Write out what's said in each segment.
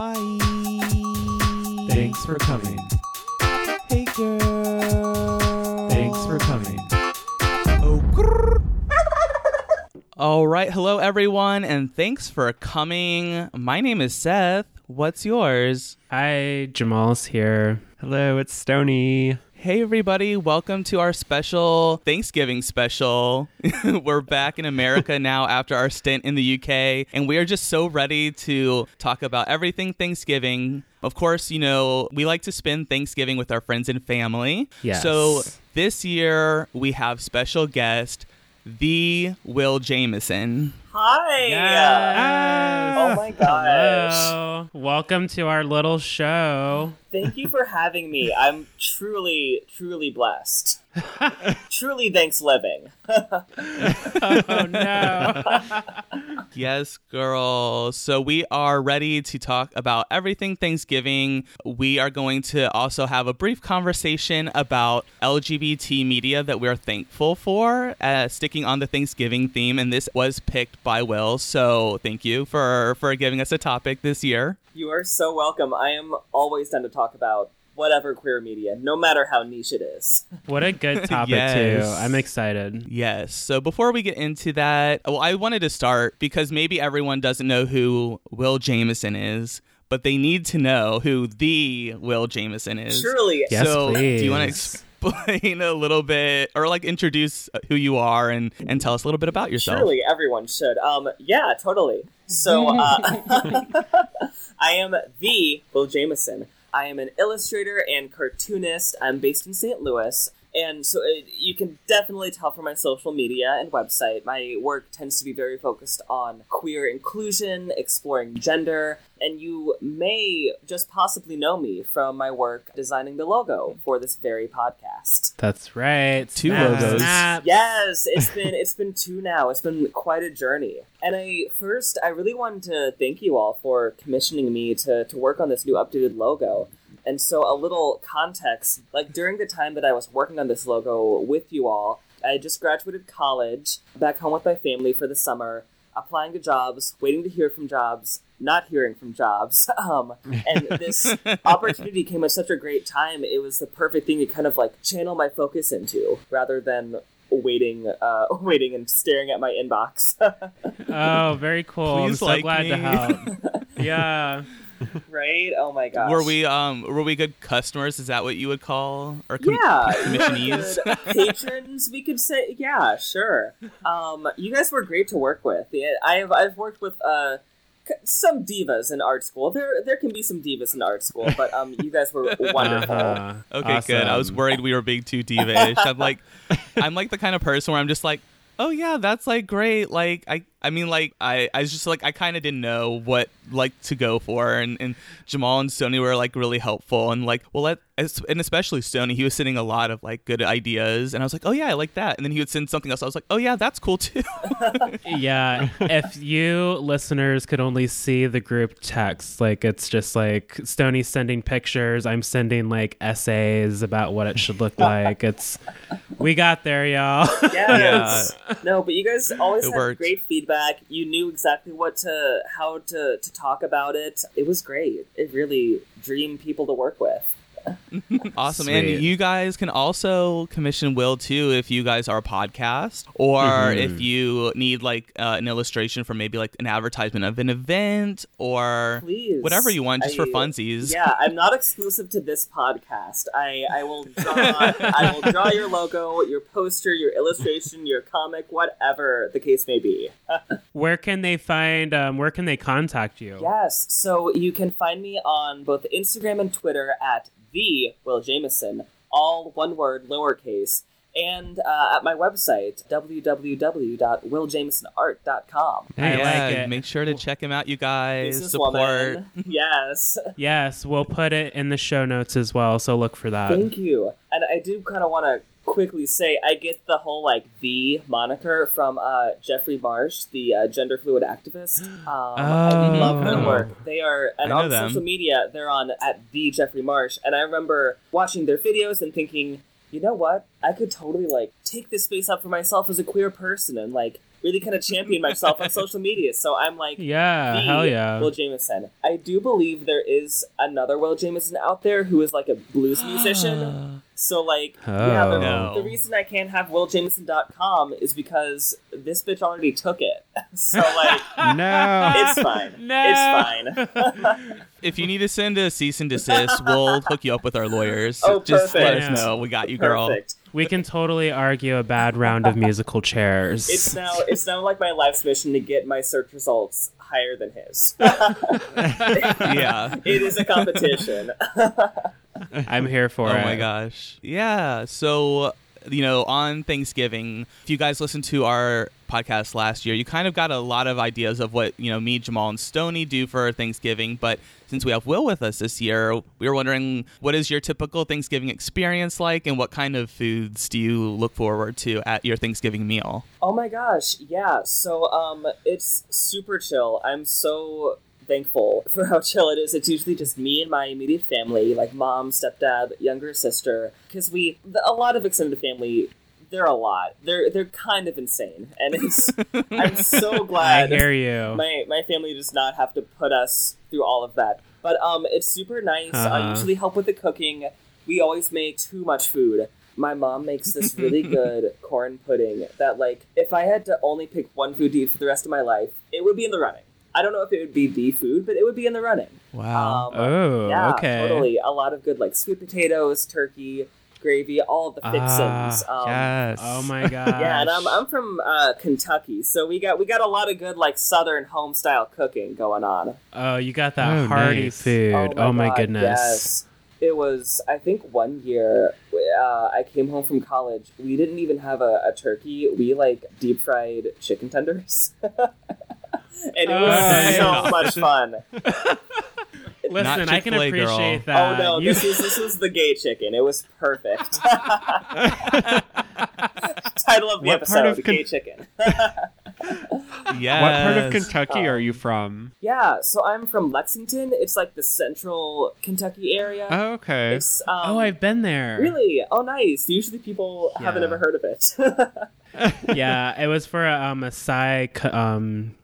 Hi. Thanks for coming. Hey, girl. Thanks for coming. Oh, grrr. All right, hello everyone, and thanks for coming. My name is Seth. What's yours? Hi, Jamal's here. Hello, it's Stony. Hey everybody, welcome to our special Thanksgiving special. We're back in America now after our stint in the UK, and we are just so ready to talk about everything Thanksgiving. Of course, you know, we like to spend Thanksgiving with our friends and family. Yes. So this year we have special guest, the Will Jameson. Hi. Yes. Oh my gosh. Hello. Welcome to our little show. Thank you for having me. I'm truly, truly blessed. truly thanks living. Oh no. Yes, girl. So we are ready to talk about everything Thanksgiving. We are going to also have a brief conversation about LGBT media that we are thankful for, uh, sticking on the Thanksgiving theme. And this was picked by Will. So thank you for, for giving us a topic this year. You are so welcome. I am always down to talk about whatever queer media, no matter how niche it is. what a good topic Yes. too. I'm excited. Yes. So before we get into that, well, I wanted to start because maybe everyone doesn't know who Will Jameson is, but they need to know who the Will Jameson is. Surely. Yes, so, please. do you want to explain a little bit, or like introduce who you are and and tell us a little bit about yourself? Surely everyone should. Um, yeah, totally. So, uh, I am the Will Jameson. I am an illustrator and cartoonist. I'm based in St. Louis. And so it, you can definitely tell from my social media and website, my work tends to be very focused on queer inclusion, exploring gender, and you may just possibly know me from my work designing the logo for this very podcast. That's right. Two Snap, logos. snap. Yes, it's been it's been two now. It's been quite a journey. And I first I really wanted to thank you all for commissioning me to to work on this new updated logo. And so a little context, like during the time that I was working on this logo with you all, I had just graduated college, back home with my family for the summer, applying to jobs, waiting to hear from jobs, not hearing from jobs. Um, and this opportunity came at such a great time. It was the perfect thing to kind of like channel my focus into rather than waiting, uh, waiting and staring at my inbox. Oh, very cool. I'm Please so like glad me. to help. yeah. right? Oh my gosh. Were we um were we good customers? Is that what you would call or com- yeah, commissionees? Patrons, we could say. Yeah, sure. Um, you guys were great to work with. Yeah, I've I've worked with uh some divas in art school. There there can be some divas in art school, but um, you guys were wonderful. Uh-huh. Okay, good. I was worried we were being too diva-ish. I'm like, I'm like the kind of person where I'm just like, oh yeah, that's like great. Like I, I mean, like I, I was just like I kind of didn't know what like to go for, and and Jamal and Sony were like really helpful, and like well, let and especially Sony, he was sending a lot of like good ideas, and I was like, oh yeah, I like that, and then he would send something else. I was like, oh yeah, that's cool too. yeah if you listeners could only see the group text like it's just like stony sending pictures i'm sending like essays about what it should look like it's we got there y'all Yes. No, but you guys always It had worked. great feedback. You knew exactly what to how to to talk about it. It was great. It really dream people to work with. Awesome. Sweet. And you guys can also commission Will too if you guys are a podcast or Mhm. if you need like uh, an illustration for maybe like an advertisement of an event or Please. whatever you want just for funsies. Yeah, I'm not exclusive to this podcast. I, I will draw I will draw your logo, your poster, your illustration, your comic, whatever the case may be. where can they find um, where can they contact you Yes, so you can find me on both Instagram and Twitter at the Will Jameson, all one word, lowercase, and uh, at my website www.willjamesonart.com. I like it. make sure to check him out, you guys. Support. Yes. yes we'll put it in the show notes as well so look for that Thank you. And I do kind of want to quickly say I get the whole like the moniker from uh, Jeffrey Marsh, the uh, gender fluid activist. Um, I love their Oh. work. They are and on them. social media they're on at the Jeffrey Marsh, and I remember watching their videos and thinking. You know what? I could totally like take this space up for myself as a queer person and like really kind of champion myself on social media. So I'm like, Yeah, the hell yeah. Will Jameson. I do believe there is another Will Jameson out there who is like a blues musician. So like, yeah, the, Oh. No. the reason I can't have WillJameson.com is because this bitch already took it. so like, No. it's fine. No. It's fine. If you need to send a cease and desist, we'll hook you up with our lawyers. Oh, Just let us know. We got you, girl. Perfect. We can totally argue a bad round of musical chairs. It's now it's now like my life's mission to get my search results higher than his. Yeah. it is a competition. I'm here for Oh it. Oh my gosh. Yeah. So, you know, on Thanksgiving, if you guys listened to our podcast last year, you kind of got a lot of ideas of what, you know, me, Jamal, and Stony do for Thanksgiving. But since we have Will with us this year, we were wondering what is your typical Thanksgiving experience like and what kind of foods do you look forward to at your Thanksgiving meal? Oh my gosh, yeah. So um it's super chill. I'm so thankful for how chill it is. It's usually just me and my immediate family, like mom, stepdad, younger sister, cuz we a lot of extended family they're a lot. They're they're kind of insane. And it's I'm so glad. I hear you. my my family does not have to put us through all of that. But um, it's super nice. I Uh-huh. usually help with the cooking. We always make too much food. My mom makes this really good corn pudding that, like, if I had to only pick one food to eat for the rest of my life, it would be in the running. I don't know if it would be the food, but it would be in the running. Wow. Um, Oh, yeah, okay. totally. A lot of good, like, sweet potatoes, turkey, gravy, all of the fixings. Ah, um, yes. Oh my god. yeah, and I'm, I'm from uh, Kentucky, so we got we got a lot of good like Southern home style cooking going on. Oh, you got that Oh, hearty nice. food. Oh my, God, goodness. Yes, it was. I think one year uh, I came home from college. We didn't even have a, a turkey. We like deep fried chicken tenders, and it Oh, was nice. so much fun. Listen, I can Chick-fil-A, girl. appreciate that. oh no, You- this was this was the gay chicken. It was perfect. Title of the What episode: of Ken- Gay Chicken. Yes. What part of Kentucky are you from? Yeah, so I'm from Lexington. It's like the central Kentucky area. Oh, okay. Um, oh, I've been there. really oh nice. Usually people haven't ever heard of it. yeah, it was for a, um, a Psy um,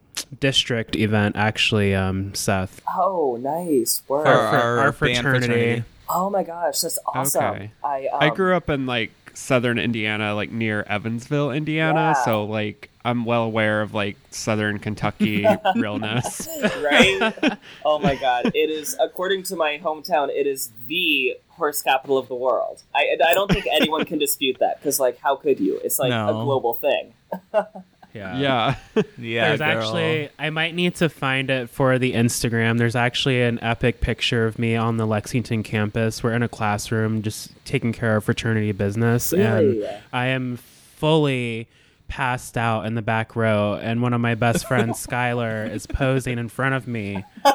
district event, actually, um, Seth. oh nice. Word. Our- fr- our our fraternity. fraternity. oh my gosh, that's awesome. Okay. I um, I grew up in like southern Indiana, like near Evansville, Indiana. Yeah. So like I'm well aware of like southern Kentucky realness. right. oh my god, it is according to my hometown. It is the horse capital of the world. I I don't think anyone can dispute that because like how could you? It's like a global thing. Yeah. Yeah. Yeah. There's girl. actually, I might need to find it for the Instagram. There's actually an epic picture of me on the Lexington campus. We're in a classroom just taking care of fraternity business. Really? And I am fully passed out in the back row. And one of my best friends, Skylar, is posing in front of me.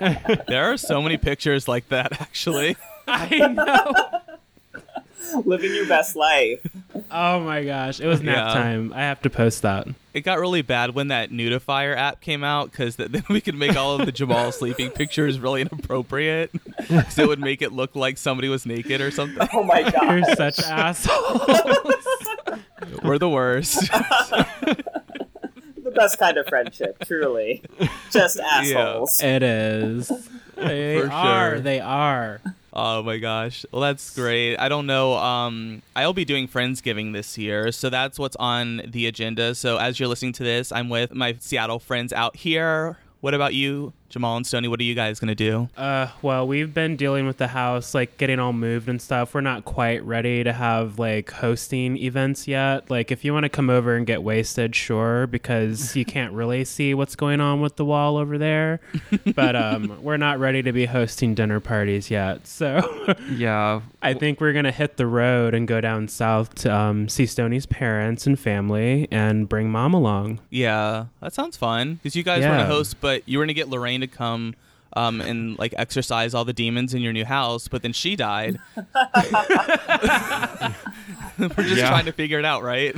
There are so many pictures like that, actually. I know. Living your best life. Oh my gosh. It was nap Yeah. time. I have to post that. It got really bad when that Nudifier app came out because th- then we could make all of the Jamal sleeping pictures really inappropriate. Because it would make it look like somebody was naked or something. Oh my god. You're such assholes. We're the worst. the best kind of friendship, truly. Just assholes. it is. They For are. sure. They are. Oh my gosh. Well, that's great. I don't know. Um, I'll be doing Friendsgiving this year, so that's what's on the agenda. So as you're listening to this, I'm with my Seattle friends out here. What about you, Jamal and Stony? What are you guys gonna do? Uh, well, we've been dealing with the house, like getting all moved and stuff. We're not quite ready to have like hosting events yet. Like, if you want to come over and get wasted, sure, because you can't really see what's going on with the wall over there. But um, we're not ready to be hosting dinner parties yet. So yeah. I think we're gonna hit the road and go down south to um, see Stony's parents and family and bring mom along. Yeah, that sounds fun. Because you guys were Yeah. gonna host, but you were gonna get Lorraine to come. Um, and like exercise all the demons in your new house, but then she died. We're just Yeah. trying to figure it out, right?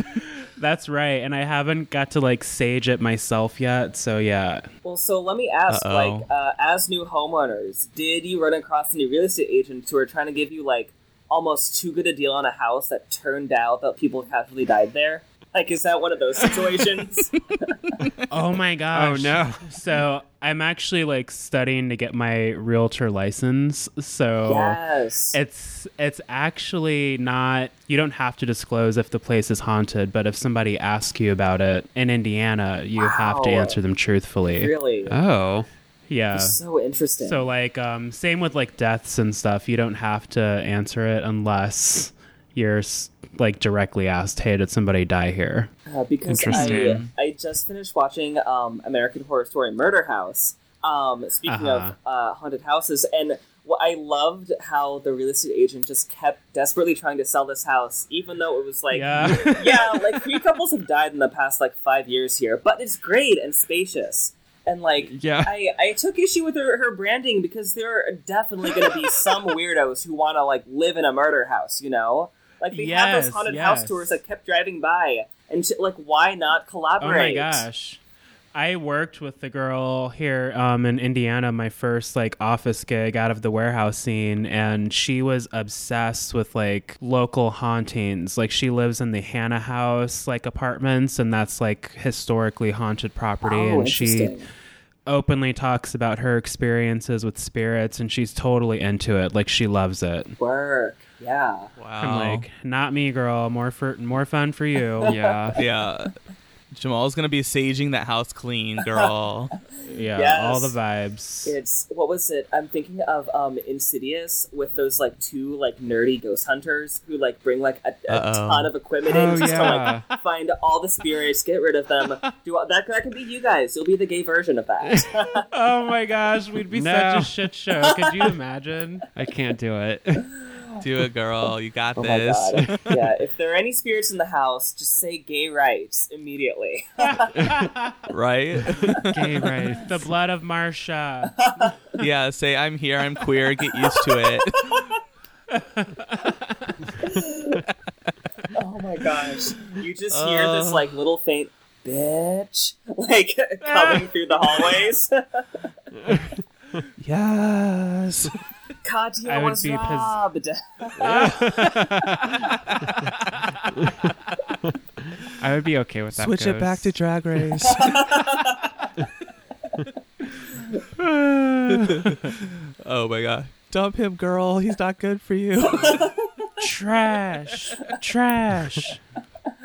That's right, and I haven't got to like sage it myself yet. So yeah, Well, so let me ask, Uh-oh. like, uh, as new homeowners, did you run across any real estate agents who are trying to give you like almost too good a deal on a house that turned out that people casually died there? Like, is that one of those situations? Oh my gosh. Oh no. So I'm actually like studying to get my realtor license. So yes. it's it's actually not you don't have to disclose if the place is haunted, but if somebody asks you about it in Indiana, you have to answer them truthfully. really? Oh. Yeah. so interesting. So like um same with like deaths and stuff, you don't have to answer it unless you're like directly asked, "Hey, did somebody die here?" Uh, because I, Interesting. I just finished watching um, American Horror Story Murder House. Um, speaking Uh-huh. of uh, haunted houses, and what I loved how the real estate agent just kept desperately trying to sell this house, even though it was like, Yeah. yeah, like three couples have died in the past like five years here, but it's great and spacious. And like, Yeah. I, I took issue with her, her branding because there are definitely going to be some weirdos who want to like live in a murder house, you know? Like they have those haunted house tours that kept driving by, and like, why not collaborate? Oh my gosh. I worked with the girl here um, in Indiana, my first like office gig out of the warehouse scene, and she was obsessed with like local hauntings. Like she lives in the Hannah House like apartments, and that's like historically haunted property. Oh, and she openly talks about her experiences with spirits, and she's totally into it. Like she loves it. Work, yeah. Wow. I'm like, not me, girl. More for more fun for you. Yeah. yeah. Jamal's gonna be saging that house clean, girl. Yeah, Yes. all the vibes. It's what was it? I'm thinking of um Insidious with those like two like nerdy ghost hunters who like bring like a, a ton of equipment in Oh, just to like find all the spirits, get rid of them. Do all- that that can be you guys. You'll be the gay version of that. Oh my gosh, we'd be No. such a shit show. Could you imagine? I can't do it. Do it, girl. You got oh my this. god. Yeah, if there are any spirits in the house, just say gay rights immediately. right? Gay rights. The blood of Marsha. yeah. Say I'm here. I'm queer. Get used to it. Oh my gosh. You just hear this Uh. like little faint bitch like coming through the hallways. Yes. Katya I would was be pos- robbed. I would be okay with that. Switch it back to. Drag Race. oh my god. Dump him, girl. He's not good for you. Trash. Trash.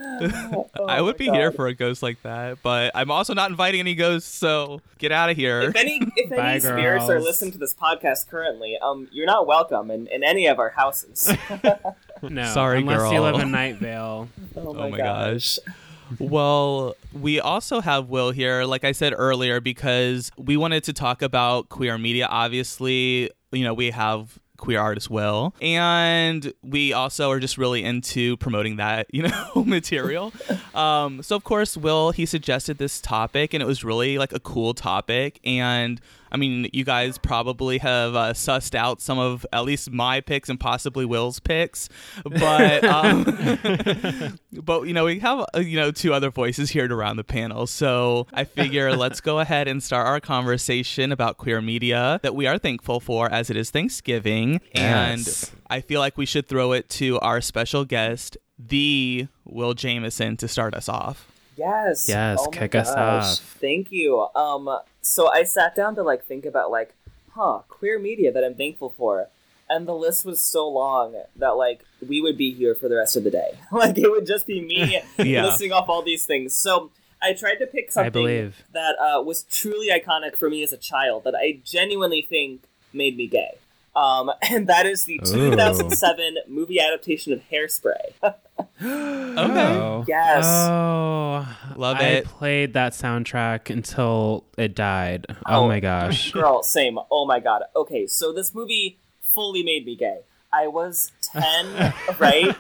I would be here for a ghost like that, but I'm also not inviting any ghosts, so get out of here. If any if Bye, any spirits are listening to this podcast currently, um, you're not welcome in, in any of our houses. No. Sorry, unless you girl. live in Night Vale. oh oh my gosh. Well, we also have Will here, like I said earlier, because we wanted to talk about queer media. Obviously, you know, we have queer artist Will, and we also are just really into promoting that, you know, material. Um, so of course, Will he suggested this topic, and it was really like a cool topic, and I mean, you guys probably have uh, sussed out some of at least my picks and possibly Will's picks, but um, but you know we have uh, you know two other voices here to round the panel, so I figure let's go ahead and start our conversation about queer media that we are thankful for as it is Thanksgiving, Yes. and I feel like we should throw it to our special guest, the Will Jameson, to start us off. Yes. Yes, Oh kick us off. Thank you. Um, so I sat down to like think about like, huh, queer media that I'm thankful for, and the list was so long that like we would be here for the rest of the day. like it would just be me Yeah. listing off all these things. So I tried to pick something believe. that uh, was truly iconic for me as a child that I genuinely think made me gay. Um, and that is the Ooh. 2007 movie adaptation of Hairspray. Okay. Oh. yes. Oh, Love I it. played that soundtrack until it died. Oh, Oh. my gosh. Girl, same. Oh my god. Okay, so this movie fully made me gay. I was 10, right?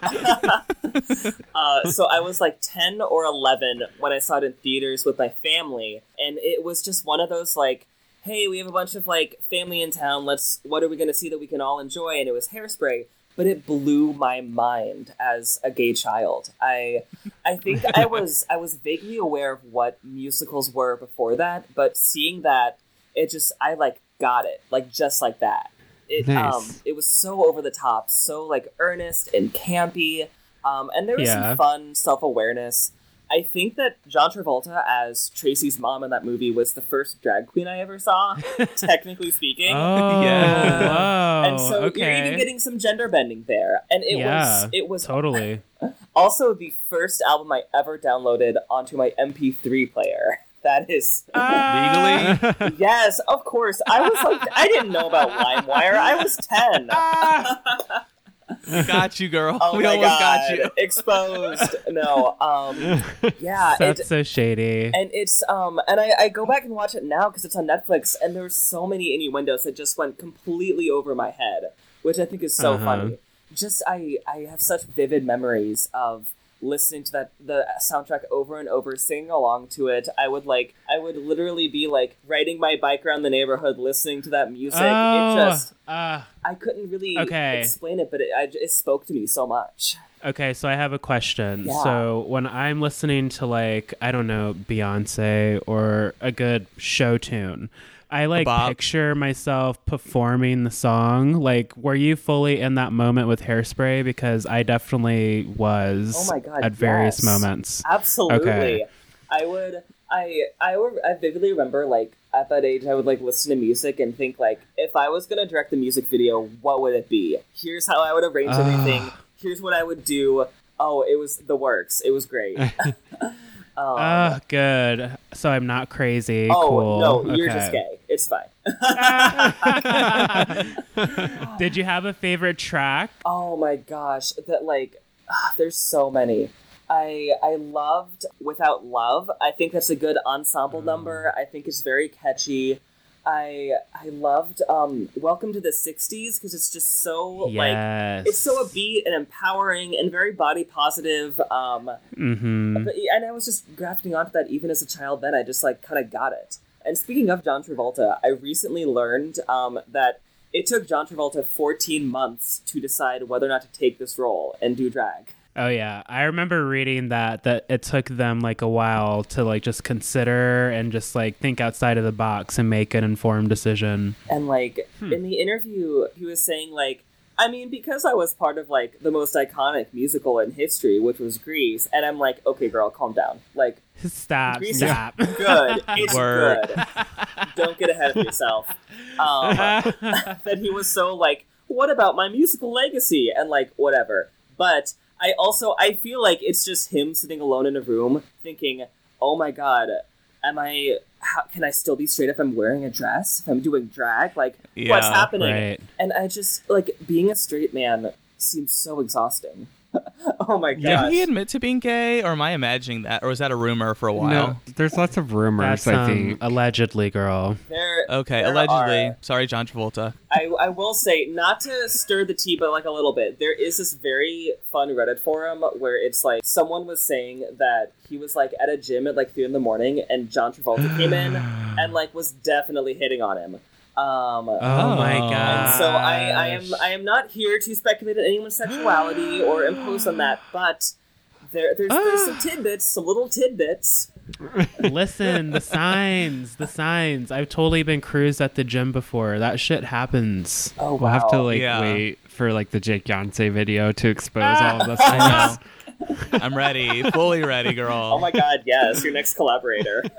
uh, so I was like 10 or 11 when I saw it in theaters with my family. And it was just one of those like, hey, we have a bunch of like family in town. Let's, what are we going to see that we can all enjoy? And it was hairspray. But it blew my mind as a gay child. I, I think I was I was vaguely aware of what musicals were before that, but seeing that, it just I like got it like just like that. It Nice. um it was so over the top, so like earnest and campy, um, and there was Yeah. some fun self awareness. I think that John Travolta as Tracy's mom in that movie was the first drag queen I ever saw, technically speaking. Oh, Yeah. whoa. and so okay. you're even getting some gender bending there. And it yeah, was it was totally. also the first album I ever downloaded onto my MP3 player. That is Ah. Legally? yes, of course. I was like I didn't know about LimeWire. I was ten. got you, girl. Oh we my almost god! got you. Exposed. No. Um. Yeah. That's it, so shady. and it's um. And I, I go back and watch it now because it's on Netflix, and there's so many innuendos that just went completely over my head, which I think is so Uh-huh. funny. Just I I have such vivid memories of listening to that the soundtrack over and over singing along to it i would like i would literally be like riding my bike around the neighborhood listening to that music oh, it just uh, i couldn't really Okay. explain it but it, I, it spoke to me so much Okay, so I have a question. Yeah. So when I'm listening to like I don't know Beyonce or a good show tune, I like bop. picture myself performing the song. Like, were you fully in that moment with Hairspray? Because I definitely was. Oh my God, At various yes. moments. Absolutely. Okay. I would I I I vividly remember like at that age I would like listen to music and think like if I was gonna direct the music video, what would it be? Here's how I would arrange Ah. everything. Here's what I would do. Oh, it was the works. It was great. um, Oh, good. So I'm not crazy. oh cool. no, you're Okay. just gay. It's fine. Did you have a favorite track? Oh my gosh, that like ah, there's so many. I I loved Without Love. I think that's a good ensemble number. I think it's very catchy. I I loved um Welcome to the 60s because it's just so like it's so upbeat and empowering and very body positive. Um Mm-hmm. but, and I was just grafting onto that even as a child then. I just like kind of got it. And speaking of John Travolta, I recently learned um, that it took John Travolta 14 months to decide whether or not to take this role and do drag. Oh yeah, I remember reading that that it took them like a while to like just consider and just like think outside of the box and make an informed decision. And like Hmm. in the interview, he was saying like, I mean, because I was part of like the most iconic musical in history, which was Grease, and I'm like, okay, girl, calm down. Like, Stop, Grease is stop. good. It's Word. good. Don't get ahead of yourself. Um, that he was so like, what about my musical legacy? And like, whatever. But I also I feel like it's just him sitting alone in a room thinking, oh my god, am I? How, can I still be straight if I'm wearing a dress? If I'm doing drag? Like, what's happening? right. And I just like being a straight man seems so exhausting. oh my god! Did he admit to being gay, or am I imagining that, or was that a rumor for a while? No, there's lots of rumors. That's I um, think. allegedly, girl. There, Okay, there allegedly. are- Sorry, John Travolta. I, I will say, not to stir the tea, but like a little bit, there is this very fun Reddit forum where it's like someone was saying that he was like at a gym at like three in the morning and John Travolta came in and like was definitely hitting on him. Um, Oh, my Oh. god. and so I, I am I am not here to speculate on anyone's sexuality or impose on that, but there there's, there's some tidbits, some little tidbits. Listen, the signs, the signs. I've totally been cruised at the gym before. That shit happens. Oh We'll have to like Yeah. wait for like the Jake Yonsei video to expose all of this. I know. I'm ready, fully ready, girl. Oh my god, yes, your next collaborator.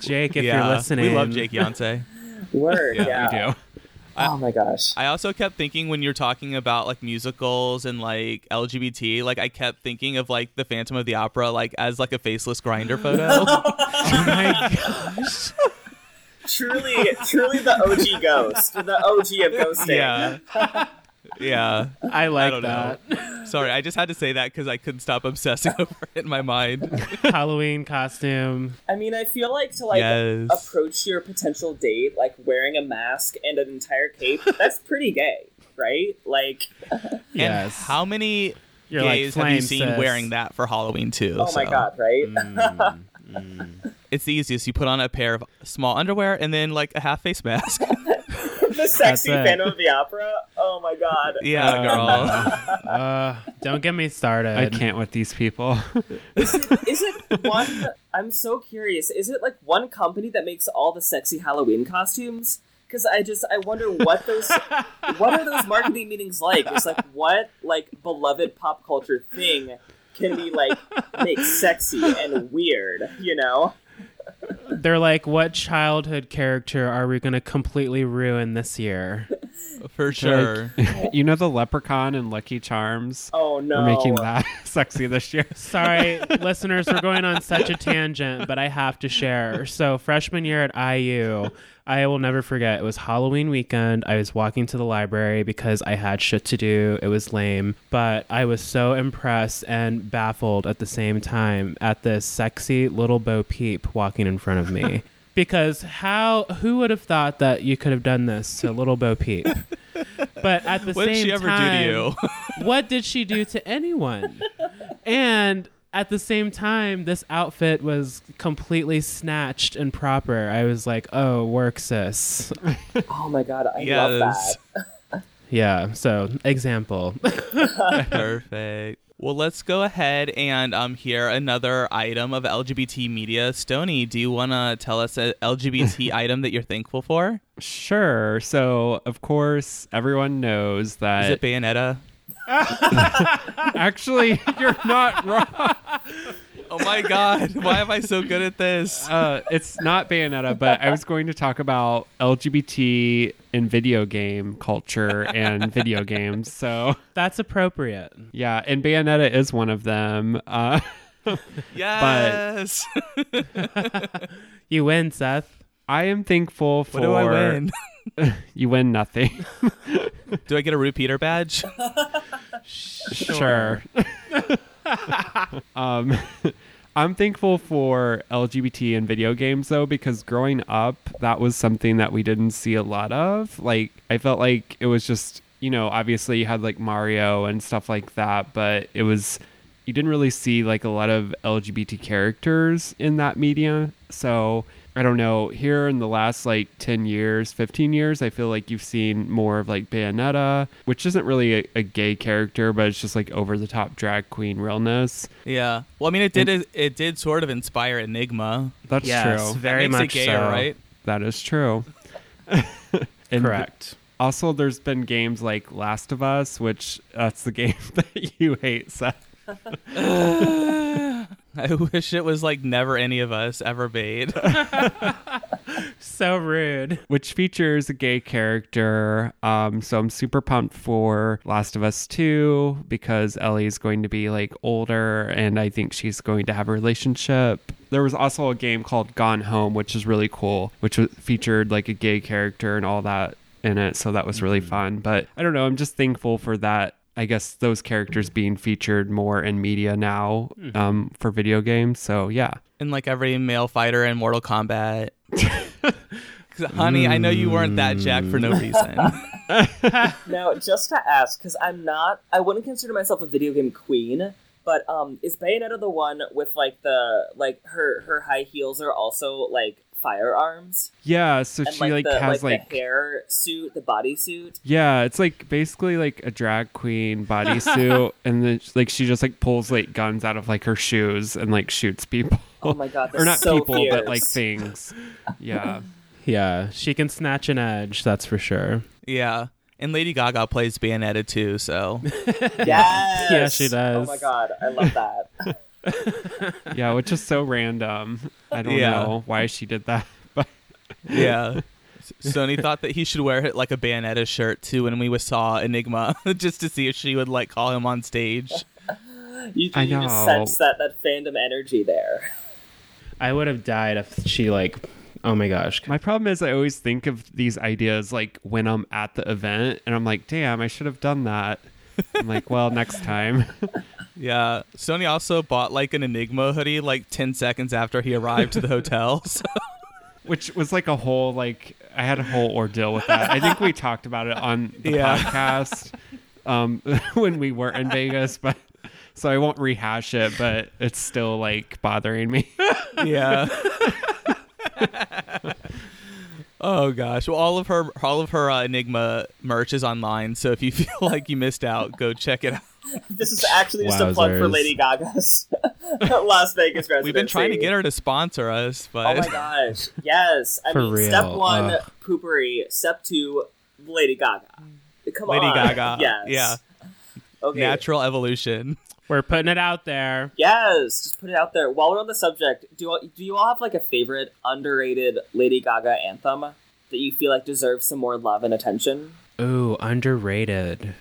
Jake, if yeah, you're listening, we love Jake Yonsei. Word, yeah. Yeah, we do. Oh my gosh. I also kept thinking when you're talking about like musicals and like LGBT, like I kept thinking of like the Phantom of the Opera, like as like a faceless Grindr photo. Oh my gosh. truly, truly the OG ghost, the OG of ghosting. yeah, yeah. I like don't that. know. Sorry, I just had to say that because I couldn't stop obsessing over it in my mind. Halloween costume. I mean, I feel like to like Yes. approach your potential date like wearing a mask and an entire cape, that's pretty gay, right? Like, Yes. And how many You're like, gays have you "Flame, seen sis." wearing that for Halloween too? oh my god, right? Mm, mm. It's the easiest. You put on a pair of small underwear and then like a half face mask. the sexy. Phantom of the Opera. Oh my god. yeah, girl. Uh, don't get me started. I can't with these people. Is it, is it one? I'm so curious. Is it like one company that makes all the sexy Halloween costumes? Because I just I wonder what those what are those marketing meetings like? It's like what like beloved pop culture thing can be like make sexy and weird? You know? They're like, what childhood character are we going to completely ruin this year? For sure. you know the leprechaun and Lucky Charms? Oh no! We're making that sexy this year. Sorry, listeners, we're going on such a tangent, but I have to share. So, freshman year at IU, I will never forget. It was Halloween weekend. I was walking to the library because I had shit to do. It was lame, but I was so impressed and baffled at the same time at this sexy little Bo Peep walking in front of me. Because how who would have thought that you could have done this to little Bo Peep? But at the same time. What did she ever time, do to you? what did she do to anyone? And at the same time, this outfit was completely snatched and proper. I was like, oh, work, sis. Oh my god, I Yes. love that. yeah, so example. Perfect. Well, let's go ahead and um hear another item of LGBT media. Stony, do you want to tell us a LGBT item that you're thankful for? Sure. So, of course, everyone knows Is that. it Bayonetta? Actually, you're not wrong. Oh my god, why am I so good at this? Uh, it's not Bayonetta, but I was going to talk about LGBT in video game culture and video games. So, That's appropriate. yeah, and Bayonetta is one of them. Uh, Yes. You win, Seth. I am thankful for what do I win? you win nothing. Do I get a repeater badge? sure. Um, I'm thankful for LGBT in video games though, because growing up, that was something that we didn't see a lot of. Like, I felt like it was just, you know, obviously you had like Mario and stuff like that, but it was, you didn't really see like a lot of LGBT characters in that media. So, I don't know, here in the last like 10 years, 15 years, I feel like you've seen more of like Bayonetta, which isn't really a, a gay character, but it's just like over the top drag queen realness. yeah. Well, I mean, it did it, it did sort of inspire Enigma. That's yes, true. very that makes much it gayer, so. right? That is true. And Correct. Also, there's been games like Last of Us, which that's the game that you hate, Seth. I wish it was like never any of us ever made. So rude. which features a gay character. Um, so I'm super pumped for Last of Us 2 because Ellie's going to be like older and I think she's going to have a relationship. There was also a game called Gone Home, which is really cool, which featured like a gay character and all that in it. So that was really fun. But I don't know. I'm just thankful for that. I guess those characters being featured more in media now um, for video games. So yeah. and like every male fighter in Mortal Kombat. 'Cause, honey, I know you weren't that jack for no reason. Now, just to ask, because I'm not, I wouldn't consider myself a video game queen, but um, is Bayonetta the one with like the like her her high heels are also like firearms Yeah. So and she like, like, the has like, like the hair suit, the bodysuit. Yeah, it's like basically like a drag queen bodysuit, and then like she just like pulls like guns out of like her shoes and like shoots people. Oh my god, or not so people, but like things. Yeah, Yeah, she can snatch an edge, that's for sure. yeah. And Lady Gaga plays Bayonetta too, so Yes, Yeah, she does. Oh my god, I love that. Yeah, which is so random. I don't Yeah. know why she did that, but yeah. Sony thought that he should wear like a Bayonetta shirt too when we saw Enigma, just to see if she would like call him on stage. You, I you just sense that that fandom energy there. I would have died if she like oh my gosh. my problem is I always think of these ideas like when I'm at the event, and I'm like, damn, I should have done that. I'm like, well, next time. Yeah. Sony also bought like an Enigma hoodie like 10 seconds after he arrived to the hotel. So, which was like a whole like I had a whole ordeal with that. I think we talked about it on the Yeah. podcast um, when we were in Vegas, but so I won't rehash it. But it's still like bothering me. yeah. Oh gosh. Well, all of her all of her uh, Enigma merch is online, so if you feel like you missed out, go check it out. This is actually just a plug for Lady Gaga's Las Vegas residency. We've been trying to get her to sponsor us, but Oh my gosh! Yes, I For mean, real, step one, ugh. poopery. Step two, Lady Gaga. Come Lady on, Lady Gaga. Yes. Yeah. Okay. natural evolution. We're putting it out there. Yes, just put it out there. While we're on the subject, do do you all have like a favorite underrated Lady Gaga anthem that you feel like deserves some more love and attention? Ooh, underrated.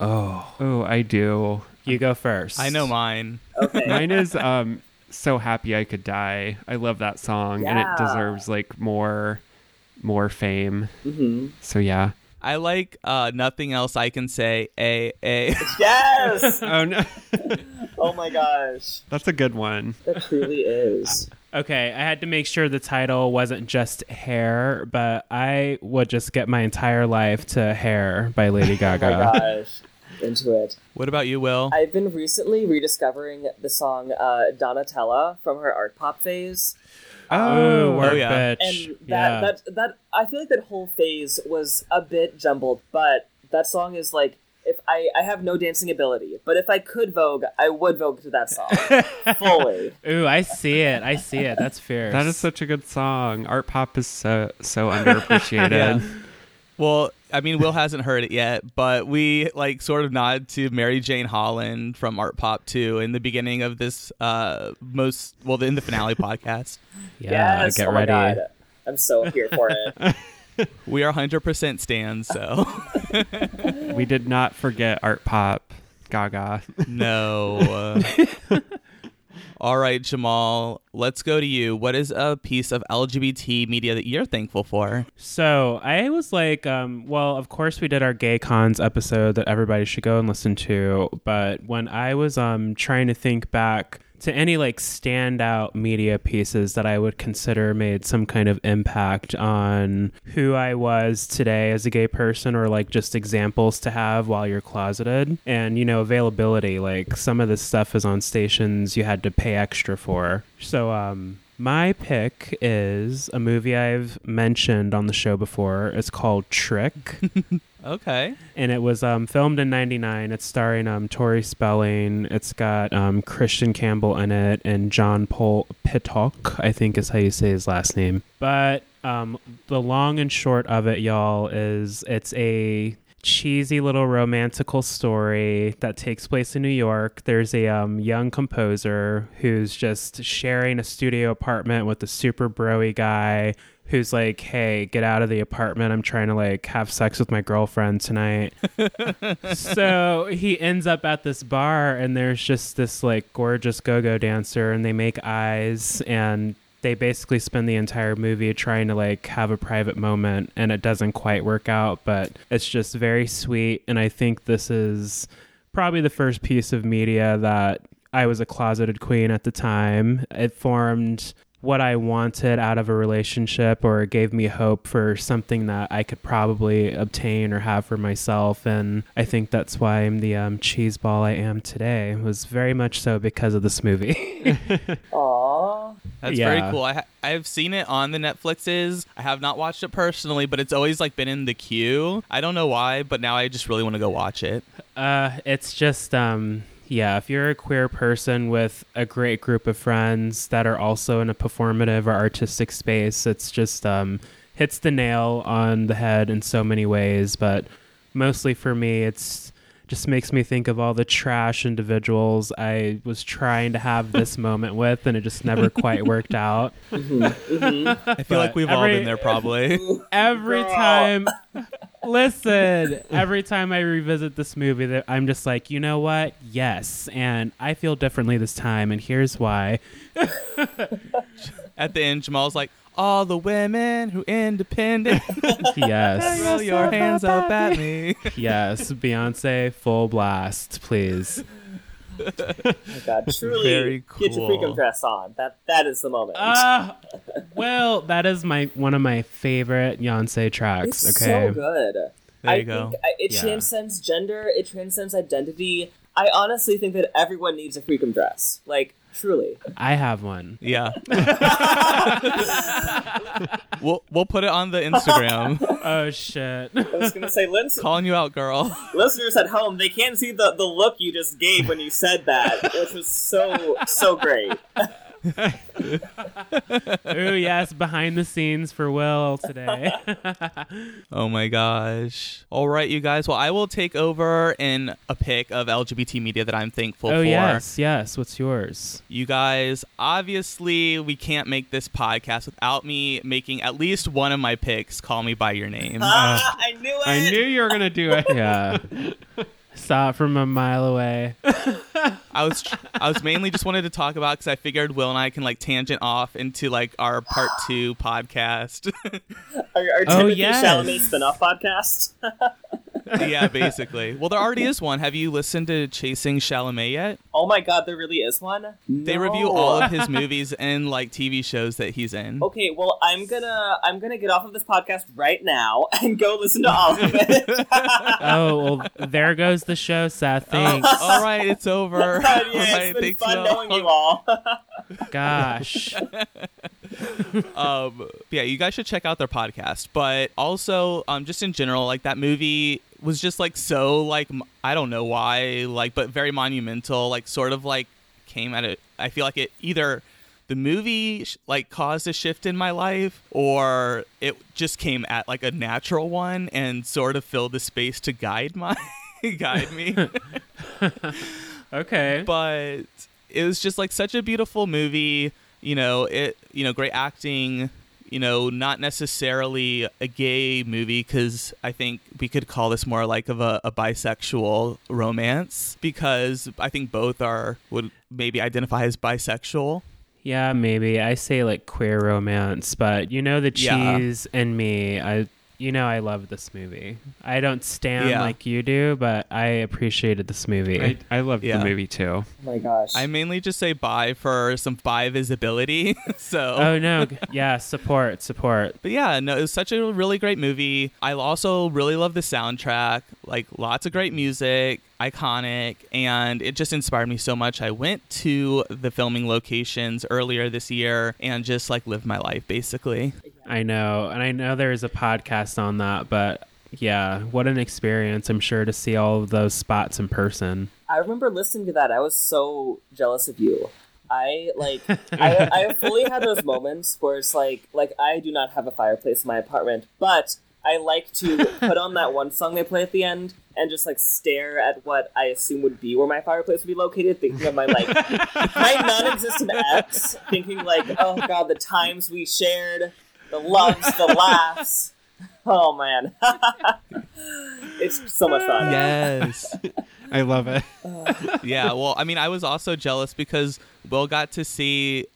Oh, Oh, I do. you go first. I know mine. Okay. Mine is um so happy I could die. I love that song and it deserves like more more fame. hmm So yeah. I like uh, nothing else I can say. A a. Yes. Oh no. oh my gosh, That's a good one. that truly is. Okay, I had to make sure the title wasn't just Hair, but I would just get my entire life to Hair by Lady Gaga. Oh my Gaga. gosh, into it. What about you, Will? I've been recently rediscovering the song uh, Donatella from her art pop phase. Oh, oh, work yeah. bitch. and that yeah. that that I feel like that whole phase was a bit jumbled, but that song is like if I I have no dancing ability, but if I could vogue, I would vogue to that song fully. Ooh, I see it. I see it. That's fierce. That is such a good song. Art pop is so so underappreciated. Yeah. Well, I mean, Will hasn't heard it yet, but we like sort of nod to Mary Jane Holland from Art Pop 2 in the beginning of this uh most well in the finale podcast. yeah. yes, get oh my ready. god, I'm so here for it. We are 100% stands, so We did not forget art pop Gaga. no. Uh, all right, Jamal, let's go to you. What is a piece of LGBT media that you're thankful for? So I was like, um, well, of course we did our gay cons episode that everybody should go and listen to. But when I was um trying to think back to any like standout media pieces that I would consider made some kind of impact on who I was today as a gay person or like just examples to have while you're closeted and you know availability like some of this stuff is on stations you had to pay extra for. So um my pick is a movie I've mentioned on the show before. It's called Trick Okay. and it was um, filmed in '99. It's starring um, Tori Spelling. It's got um, Christian Campbell in it and John Paul Pitoc, I think is how you say his last name. But um, the long and short of it, y'all, is it's a cheesy little romantical story that takes place in New York. There's a um, young composer who's just sharing a studio apartment with a super broy guy who's like, "Hey, get out of the apartment. I'm trying to like have sex with my girlfriend tonight." so he ends up at this bar and there's just this like gorgeous go-go dancer and they make eyes and they basically spend the entire movie trying to like have a private moment and it doesn't quite work out but it's just very sweet and i think this is probably the first piece of media that i was a closeted queen at the time. It formed what I wanted out of a relationship or gave me hope for something that I could probably obtain or have for myself. And I think that's why I'm the um, cheese ball I am today. It was very much so because of this movie. Aww. That's Yeah. very cool. I ha- I've seen it on the Netflixes. I have not watched it personally, but it's always like been in the queue. I don't know why, but now I just really want to go watch it. Uh, it's just um, yeah. If you're a queer person with a great group of friends that are also in a performative or artistic space, it's just um, hits the nail on the head in so many ways. But mostly for me, it's just makes me think of all the trash individuals I was trying to have this moment with, and it just never quite worked out. Mm-hmm. Mm-hmm. I feel But like we've all been there probably. every Girl. time listen every time i revisit this movie that i'm just like you know what yes and i feel differently this time and here's why At the end, Jamal's like, all the women who independent, yes throw your hands up at me. yes beyonce full blast please Oh my god, truly Very get your cool. freakum dress on. That that is the moment. uh, well that is my one of my favorite beyonce tracks it's okay so good. There I you go. think I- it Yeah. transcends gender. It transcends identity. I honestly think that everyone needs a freakum dress. Like truly. i have one Yeah. we'll we'll put it on the Instagram. oh shit I was gonna say, listen, Calling you out, girl. listeners at home, they can't see the, the look you just gave when you said that, which was so so great. Ooh, yes, behind the scenes for Will today. Oh my gosh. All right, you guys. Well, I will take over in a pick of LGBT media that I'm thankful for. oh for. yes, yes. What's yours? You guys, obviously, we can't make this podcast without me making at least one of my picks call me by your name. Ah, I knew it. I knew you were gonna do it. Yeah. Saw it from a mile away. I was I was mainly just wanted to talk about because I figured Will and I can like tangent off into like our part two podcast. Our, our Oh, Timothy yes. Chalamet spin-off podcast. yeah, basically. Well, there already is one. Have you listened to Chasing Chalamet yet? oh my god, there really is one. They No. review all of his movies and like TV shows that he's in. Okay, well, I'm gonna I'm gonna get off of this podcast right now and go listen to all of it. Oh well, there goes the show, Seth. Thanks. all right, it's over. yeah, all it's right, been thanks, fun Will. knowing you all. Gosh. um yeah you guys should check out their podcast but also um just in general like that movie was just like so like I don't know why like but very monumental like sort of like came at it. I feel like it either the movie like caused a shift in my life or it just came at like a natural one and sort of filled the space to guide my guide me. Okay. but it was just like such a beautiful movie. You know it you know great acting you know not necessarily a gay movie because i think we could call this more like of a, a bisexual romance because i think both are would maybe identify as bisexual Yeah, maybe I say like queer romance, but you know the Yeah. cheese and me. I you know I love this movie. I don't stand Yeah. like you do, but I appreciated this movie. I, I loved Yeah. the movie too. oh my gosh. i mainly just say bi for some bi visibility so oh no, yeah, support, support. But yeah, no, it was such a really great movie. I also really love the soundtrack, like lots of great music, iconic, and it just inspired me so much. I went to the filming locations earlier this year and just like lived my life basically. I know, and I know there's a podcast on that, but yeah, what an experience! I'm sure to see all of those spots in person. I remember listening to that. I was so jealous of you. I like I, I fully had those moments where it's like like I do not have a fireplace in my apartment, but I like to put on that one song they play at the end and just like stare at what I assume would be where my fireplace would be located, thinking of my like my non-existent ex, thinking like, oh god, the times we shared, the loves, the laughs. Oh man, it's so much fun. Yes. I love it. yeah, well, I mean, I was also jealous because Will got to see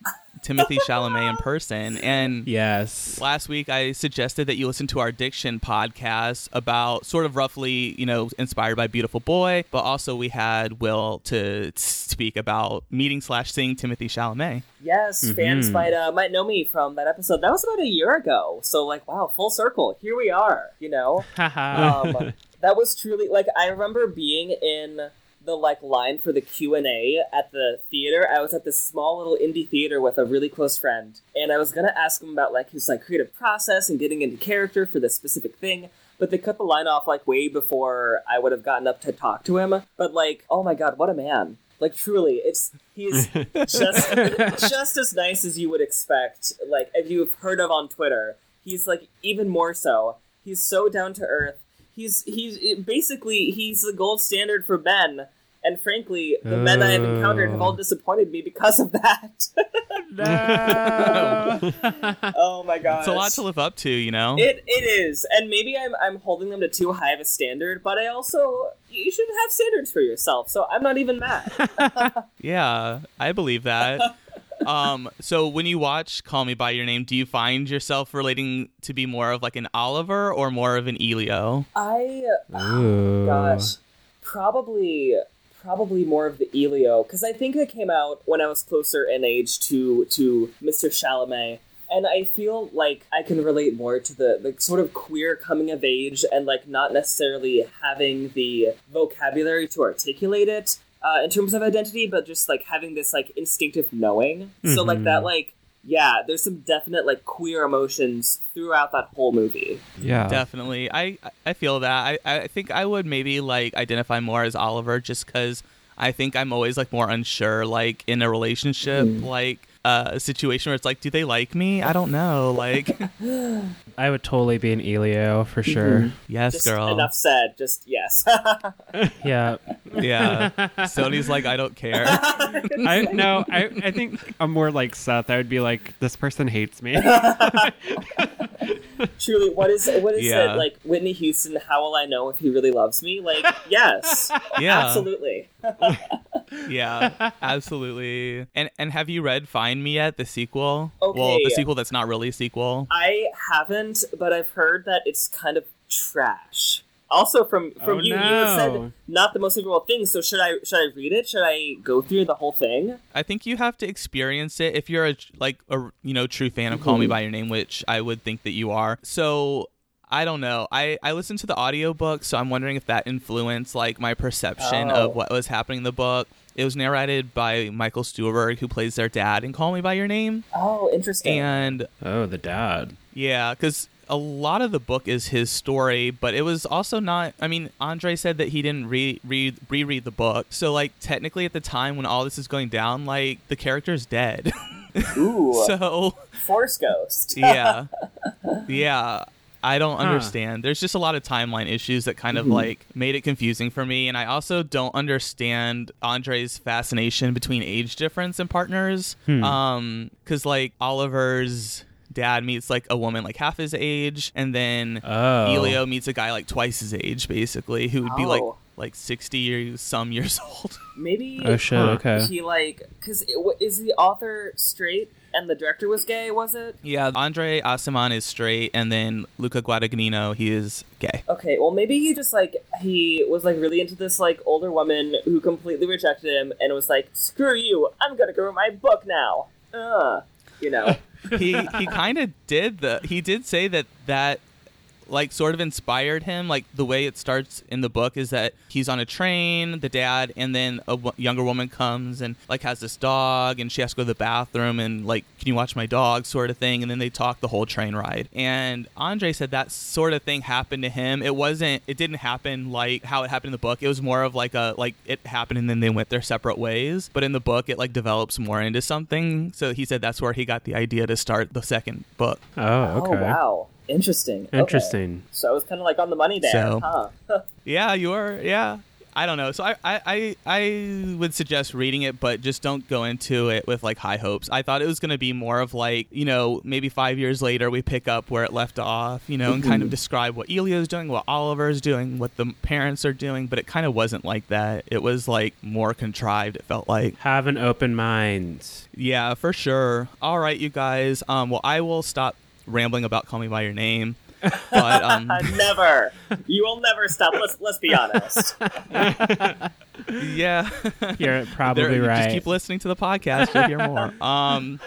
Timothy Chalamet in person and Yes. last week I suggested that you listen to our diction podcast about sort of roughly, you know, inspired by Beautiful Boy, but also we had Will to speak about meeting slash seeing Timothy Chalamet. Yes, fans Mhm. might uh, might know me from that episode. That was about a year ago. So like, wow, full circle. Here we are. You know, um, that was truly like I remember being in the like line for the Q and A at the theater. I was at this small little indie theater with a really close friend, and I was gonna ask him about like his like creative process and getting into character for this specific thing. But they cut the line off like way before I would have gotten up to talk to him. But like, oh my god, what a man! Like truly, it's he's just just as nice as you would expect. Like if you've heard of on Twitter, he's like even more so. He's so down to earth. He's he's basically he's the gold standard for men. And frankly, the men I have encountered have all disappointed me because of that. no. oh my god, It's a lot to live up to, you know? It it is, and maybe I'm I'm holding them to too high of a standard, but I also you should have standards for yourself. So I'm not even mad. yeah, I believe that. um, so when you watch Call Me by Your Name, do you find yourself relating to be more of like an Oliver or more of an Elio? I Ooh. gosh, probably probably more of the Elio because I think it came out when I was closer in age to to Mr. Chalamet. And I feel like I can relate more to the, the sort of queer coming of age and like not necessarily having the vocabulary to articulate it uh, in terms of identity, but just like having this like instinctive knowing. So like that like yeah, there's some definite like queer emotions throughout that whole movie. Yeah. Definitely. I I feel that. I, I think I would maybe like identify more as Oliver just because I think I'm always like more unsure like in a relationship. Mm. Like uh, situation where it's like, do they like me? I don't know. Like, I would totally be an Elio for sure. yes, Just girl. enough said. Just yes. Yeah. Yeah. Sony's like, I don't care. I no, I I think I'm more like Seth. I would be like, this person hates me. Truly, what is what is Yeah. it like? Whitney Houston. How will I know if he really loves me? Like, yes, Yeah. absolutely. yeah, absolutely. And and have you read Find Me yet? The sequel? Well, the sequel that's not really a sequel. I haven't, but I've heard that it's kind of trash. Also, from from Oh, you, you no. said not the most favorable thing. So should I should I read it? Should I go through the whole thing? I think you have to experience it if you're a like a you know true fan of Call Me Mhm. by Your Name, which I would think that you are. So I don't know. I I listened to the audiobook, so I'm wondering if that influenced like my perception Oh. of what was happening in the book. It was narrated by Michael Stuhlbarg, who plays their dad in Call Me by Your Name, Oh, interesting. and Oh, the dad. Yeah, because a lot of the book is his story, but it was also not. I mean, Andre said that he didn't re- read reread the book, so like technically at the time when all this is going down, like the character's dead. Ooh, so Force Ghost. yeah, yeah. I don't Huh. understand. There's just a lot of timeline issues that kind of like made it confusing for me, and I also don't understand Andre's fascination between age difference and partners. Hmm. Um, because like Oliver's dad meets like a woman like half his age, and then Oh. Elio meets a guy like twice his age, basically, who would be like Oh. like sixty or some years old. Maybe Oh shit. Huh. Okay. he like because is the author straight and the director was gay? Was it? yeah, Andre Aciman is straight, and then Luca Guadagnino he is gay. Okay, well maybe he just like he was like really into this like older woman who completely rejected him and was like, "Screw you! I'm gonna go write my book now." Uh, you know. he he kind of did the he did say that that like sort of inspired him like the way it starts in the book is that he's on a train the dad and then a w- younger woman comes and like has this dog and she has to go to the bathroom and like can you watch my dog? sort of thing and then they talk the whole train ride. And andre said that sort of thing happened to him. It wasn't it didn't happen like how it happened in the book. It was more of like a like it happened and then they went their separate ways. But in the book it like develops more into something. So he said that's where he got the idea to start the second book. Oh, okay. Oh wow, interesting. Okay. Interesting. So I was kind of like on the money there, So- huh? Yeah, you are. Yeah. I don't know. So I, I, I, I would suggest reading it, but just don't go into it with like high hopes. I thought it was going to be more of like, you know, maybe five years later we pick up where it left off, you know, and kind of describe what Elio's doing, what Oliver's doing, what the parents are doing. But it kind of wasn't like that. It was like more contrived. It felt like. Have an open mind. Yeah, for sure. All right, you guys. Um, well, I will stop rambling about Call Me by Your Name. But um, never. You will never stop. Let's let's be honest. yeah. You're probably There- right. Just keep listening to the podcast. You'll hear more. Um,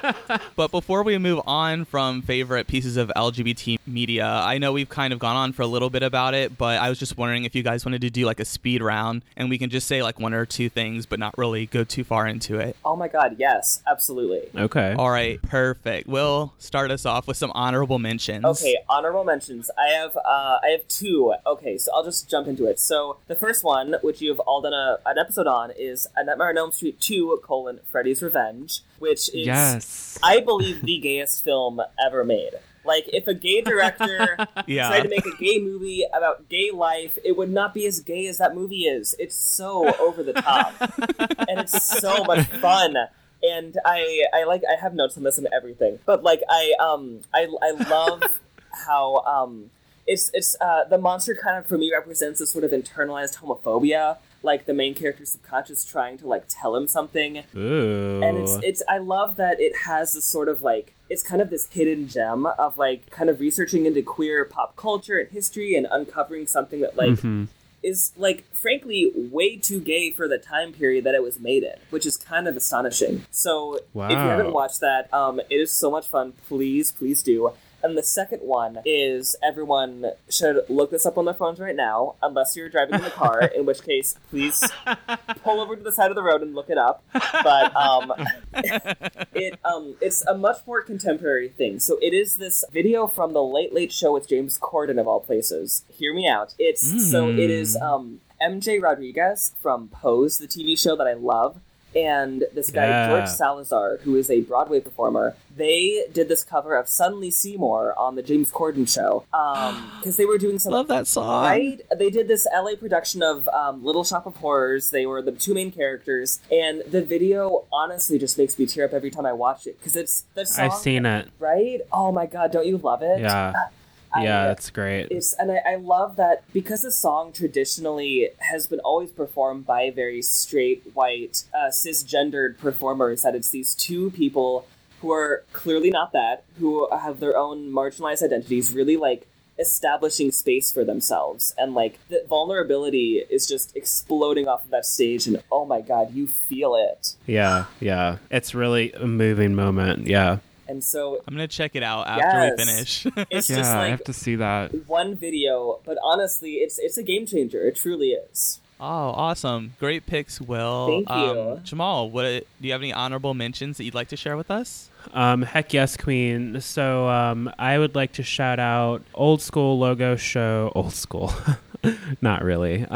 but before we move on from favorite pieces of LGBT media, I know we've kind of gone on for a little bit about it, but I was just wondering if you guys wanted to do like a speed round and we can just say like one or two things, but not really go too far into it. Oh my god, yes, absolutely. okay. All right, perfect. We'll start us off with some honorable mentions. Okay, honorable mentions. I have uh, I have two. Okay, so I'll just jump into it. So the first one, which you've all done a, an episode on, is A Nightmare on Elm Street Two: colon Freddy's Revenge, which is yes. I believe the gayest film ever made. Like if a gay director Yeah. tried to make a gay movie about gay life, it would not be as gay as that movie is. It's so over the top, and it's so much fun. And I, I like, I have notes on this and everything. But like, I, um, I, I love how, um, it's, it's, uh, the monster kind of for me represents this sort of internalized homophobia. Like the main character's subconscious trying to like tell him something, Ooh. and it's it's I love that it has this sort of like it's kind of this hidden gem of like kind of researching into queer pop culture and history and uncovering something that like Mhm. is like frankly way too gay for the time period that it was made in, which is kind of astonishing. So if you haven't watched that, um, it is so much fun. Please, please do. And the second one is everyone should look this up on their phones right now, unless you're driving in the car, in which case, please pull over to the side of the road and look it up. But um, it um, it's a much more contemporary thing. So it is this video from the Late Late Show with James Corden of all places. Hear me out. It's so it is um, MJ Rodriguez from Pose, the TV show that I love. And this guy Yeah. George Salazar, who is a Broadway performer, they did this cover of "Suddenly Seymour" on the James Corden show because they were doing some Love that song. Right? They did this LA production of um, Little Shop of Horrors. They were the two main characters, and the video honestly just makes me tear up every time I watch it because it's the song. I've seen it. Right? Oh my god, don't you love it? Yeah. I- Yeah, it's great. It's and I, I love that because the song traditionally has been always performed by very straight, white, uh, cisgendered performers. That it's these two people who are clearly not that, who have their own marginalized identities, really like establishing space for themselves, and like the vulnerability is just exploding off of that stage. And oh my god, you feel it. Yeah, yeah. It's really a moving moment. Yeah. And so I'm gonna check it out after we finish. it's Yeah, just I have to see that. one video, but honestly, it's it's a game changer. It truly is. oh, awesome! Great picks, Will. Thank you. Um, Jamal, what do you have any honorable mentions that you'd like to share with us? Um, heck yes, Queen. So um, I would like to shout out old school logo show. Old school, not really.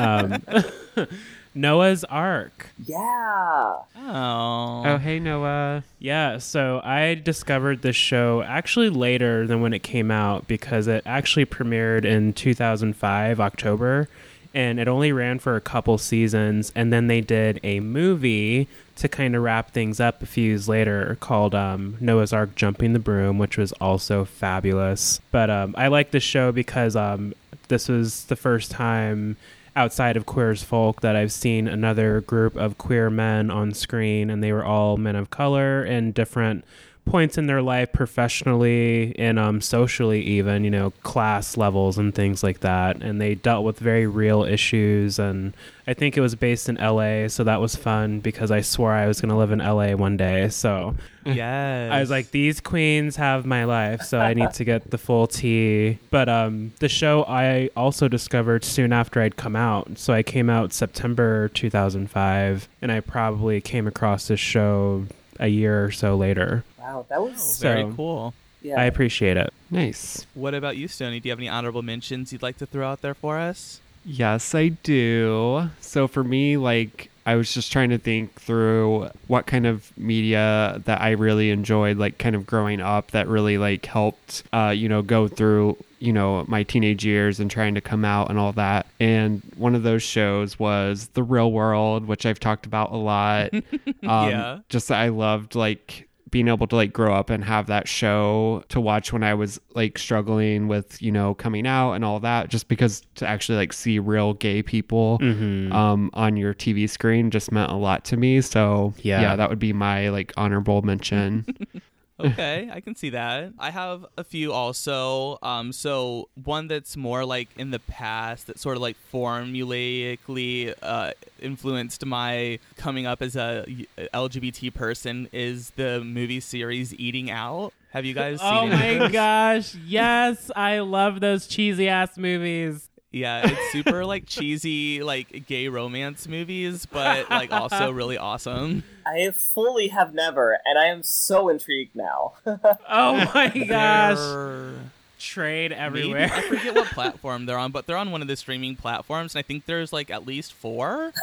Noah's Arc. Yeah. Oh, Oh, hey Noah. Yeah, so I discovered this show actually later than when it came out because it actually premiered in 2005 October and it only ran for a couple seasons and then they did a movie to kind of wrap things up a few years later called um, Noah's Arc Jumping the Broom which was also fabulous. But um, I like this show because um, this was the first time outside of Queer as Folk that I've seen another group of queer men on screen, and they were all men of color in different points in their life, professionally and um, socially, even you know, class levels and things like that. And they dealt with very real issues, and I think it was based in L.A., so that was fun because I swore I was going to live in L.A. one day. So yes. I was like, these queens have my life, so I need to get the full tea. But um, the show I also discovered soon after I'd come out. So I came out September 2005, and I probably came across this show a year or so later. Wow, that was very so- cool. yeah. I appreciate it. Nice. What about you, Stony? Do you have any honorable mentions you'd like to throw out there for us? Yes, I do. So for me, like, I was just trying to think through what kind of media that I really enjoyed, like, kind of growing up that really, like, helped, uh, you know, go through, you know, my teenage years and trying to come out and all that. And one of those shows was The Real World, which I've talked about a lot. um, Yeah. Just that I loved, like, being able to like grow up and have that show to watch when I was like struggling with you know coming out and all that just because to actually like see real gay people Mm-hmm. um on your TV screen just meant a lot to me so Yeah. yeah that would be my like honorable mention okay, I can see that. I have a few also. Um, so one that's more like in the past that sort of like formulaically uh, influenced my coming up as a LGBT person is the movie series Eating Out. Have you guys seen Oh my gosh, yes, I love those cheesy ass movies. Yeah, it's super like cheesy like gay romance movies, but like also really awesome. I fully have never, and I am so intrigued now. Oh my gosh, They're- trade Maybe, everywhere. I forget what platform they're on, but they're on one of the streaming platforms, and I think there's like at least four.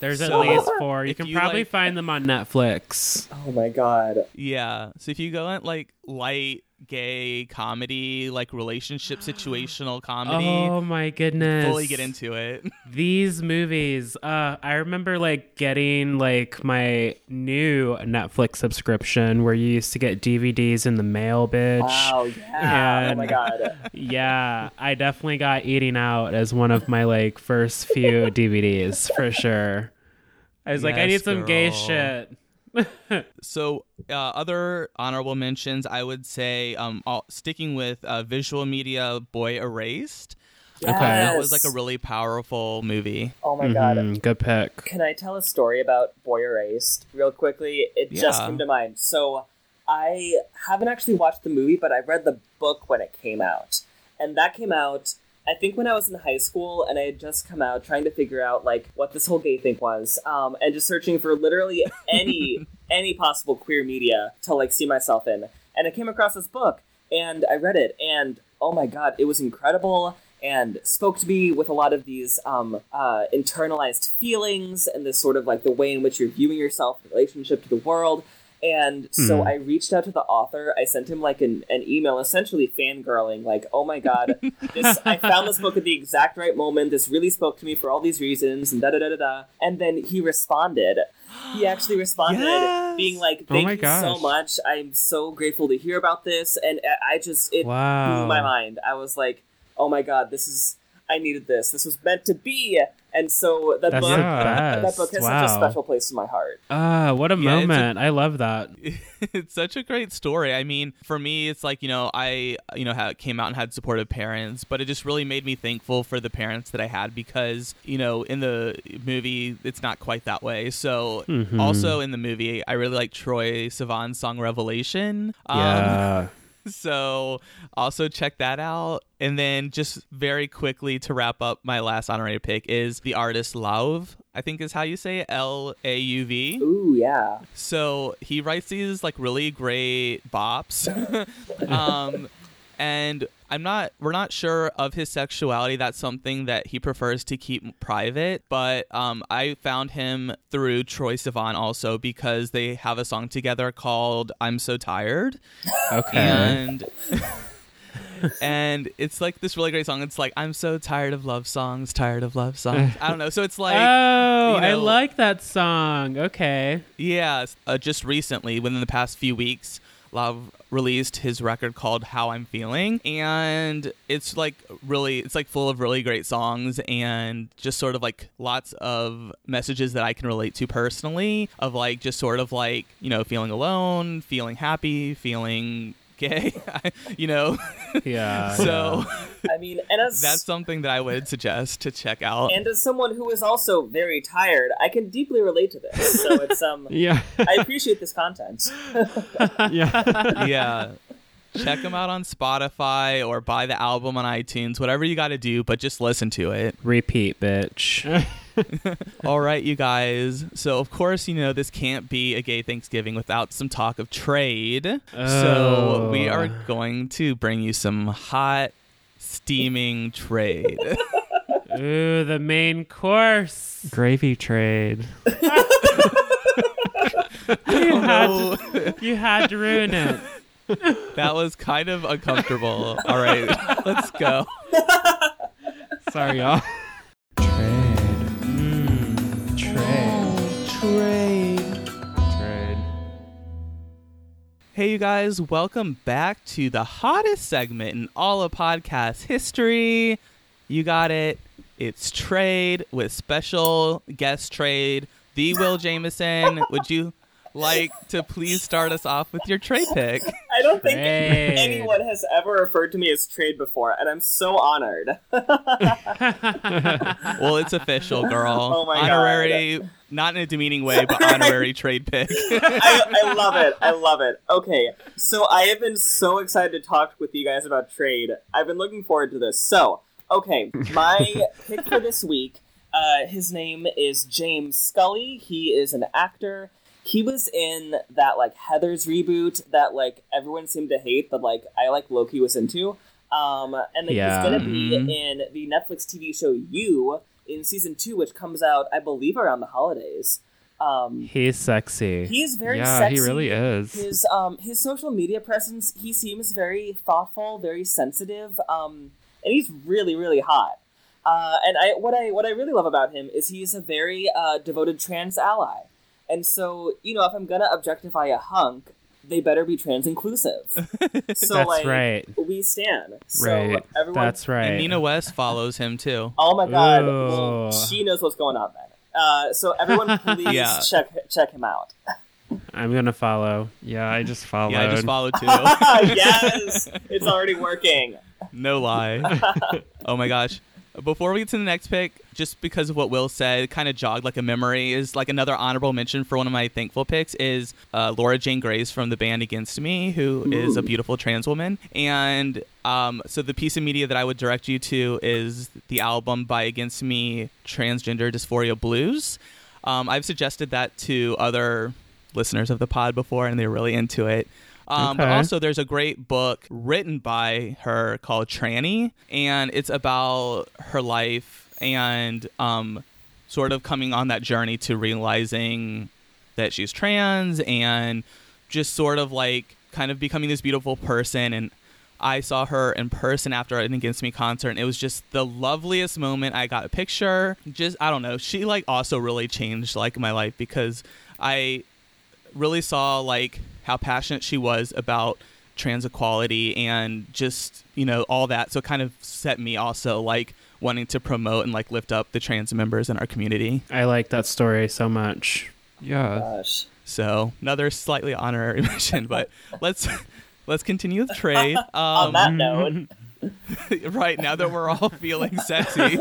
There's at least four. You can you, probably like- find them on Netflix. oh my god. Yeah. So if you go at like light gay comedy, like relationship situational comedy, Oh my goodness. fully get into it. these movies. Uh, I remember like getting like my new Netflix subscription where you used to get DVDs in the mail, bitch. Wow, yeah. oh And- my god. Yeah, I definitely got Eating Out as one of my like first few DVDs for sure. I was like, I need some gay shit. So, uh, other honorable mentions, I would say, um, all, sticking with uh, visual media, Boy Erased. Okay, that was like a really powerful movie. Oh my god. Mhm, good pick. Can I tell a story about Boy Erased real quickly? It just came to mind. So I haven't actually watched the movie, but I read the book when it came out. And that came out I think when I was in high school and I had just come out trying to figure out like what this whole gay thing was, um, and just searching for literally any any possible queer media to like see myself in. And I came across this book and I read it and oh my god, it was incredible. and spoke to me with a lot of these um, uh, internalized feelings and this sort of like the way in which you're viewing yourself in relationship to the world. And so Hmm. I reached out to the author. I sent him like an, an email, essentially fangirling, like, "Oh my god, this I found this book at the exact right moment. This really spoke to me for all these reasons." And da da da da da. And then he responded. He actually responded, Yes! being like, Oh "Thank my you so much. I'm so grateful to hear about this." And I- I just it Wow. blew my mind. I was like, "Oh my god, this is I needed this. This was meant to be." And so that That's book, the Yeah. that book has best. such a special place in my heart. Ah, what a Yeah, moment. I love that. it's such a great story. I mean, for me, it's like you know, I you know ha came out and had supportive parents, but it just really made me thankful for the parents that I had because you know, in the movie, it's not quite that way. So Mhm. also in the movie, I really like Troye Sivan's song Revelation. Um, Yeah. so also check that out. And then just very quickly to wrap up, my last honorary pick is the artist Lauv. I think is how you say L A U V. Ooh, yeah. So he writes these like really great bops. um, and I'm not we're not sure of his sexuality. That's something that he prefers to keep private. But um, I found him through Troye Sivan also because they have a song together called I'm So Tired. Okay. And and it's like this really great song. It's like I'm so tired of love songs, tired of love songs. I don't know. So it's like oh, you I like that song. Okay. Yeah, uh, just recently, within the past few weeks, Lauv released his record called How I'm Feeling, and it's like really, it's like full of really great songs and just sort of like lots of messages that I can relate to personally of like just sort of like you know feeling alone, feeling happy, feeling gay, you know. Yeah. so I mean, and as that's something that I would suggest to check out. and as someone who is also very tired, I can deeply relate to this. So it's um, Yeah. I appreciate this content. yeah. yeah. Check them out on Spotify or buy the album on iTunes, whatever you got to do, but just listen to it. Repeat, bitch. All right, you guys. So, of course, you know, this can't be a gay Thanksgiving without some talk of trade. So, we are Oh. going to bring you some hot, steaming trade. Ooh, the main course. Gravy trade. You had to, you had to ruin it. that was kind of uncomfortable. All right, let's go. Sorry, y'all. Mm, trade. Trade. Trade. Hey, you guys, welcome back to the hottest segment in all of podcast history. You got it. It's Trade with special guest trade, the Will Jameson. Would you like to please start us off with your trade pick? I don't think Trade. anyone has ever referred to me as trade before, and I'm so honored. Well, it's official, girl. Oh my God. honorary, not in a demeaning way, but honorary trade pick. I, I love it. I love it. Okay, so I have been so excited to talk with you guys about trade. I've been looking forward to this. So, okay, my pick for this week. Uh, his name is James Scully. He is an actor. He was in that like Heathers reboot that like everyone seemed to hate, but like I like Loki was into. Um, and then Yeah. he's gonna be Mhm. in the Netflix TV show You in season two, which comes out I believe around the holidays. Um, He's sexy. he is very yeah, sexy. he really is. His um his social media presence, he seems very thoughtful, very sensitive, um, and he's really really hot. Uh, and I what I what I really love about him is he's a very uh, devoted trans ally, and so you know if I'm gonna objectify a hunk, they better be trans inclusive. So That's like right. we stand. So right. everyone, That's right. And Nina West follows him too. oh my god, well, she knows what's going on then. Uh, so everyone, please Yeah. check check him out. I'm gonna follow. yeah, I just followed. Yeah, I just followed too. yes, it's already working. No lie. oh my gosh. Before we get to the next pick, just because of what Will said, kind of jogged like a memory, is like another honorable mention for one of my thankful picks is uh, Laura Jane Grace from the band Against Me, who is a beautiful trans woman. And um, so the piece of media that I would direct you to is the album by Against Me, Transgender Dysphoria Blues. Um, I've suggested that to other listeners of the pod before, and they're really into it. Um, But also, there's a great book written by her called Tranny, and it's about her life and um, sort of coming on that journey to realizing that she's trans and just sort of like kind of becoming this beautiful person and I saw her in person after an Against Me concert, and it was just the loveliest moment. I got a picture. Just I don't know. She like also really changed like my life because I really saw like how passionate she was about trans equality and just you know all that. So it kind of set me also like wanting to promote and like lift up the trans members in our community. I like that story so much. Yeah. Gosh. So another slightly honorary mention, but let's let's continue with trade. On Um, that note, right now that we're all feeling sexy.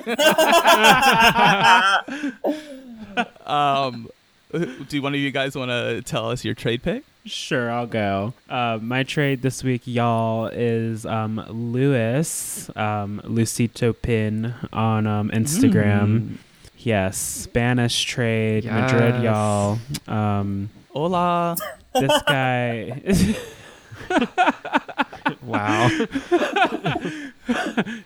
um, do one of you guys want to tell us your trade pick? Sure, I'll go. Uh, my trade this week, y'all, is um, Lewis, um, Lucito Pin on um, Instagram. Yes, Spanish trade, Madrid, y'all. Um, Hola. this guy. Wow.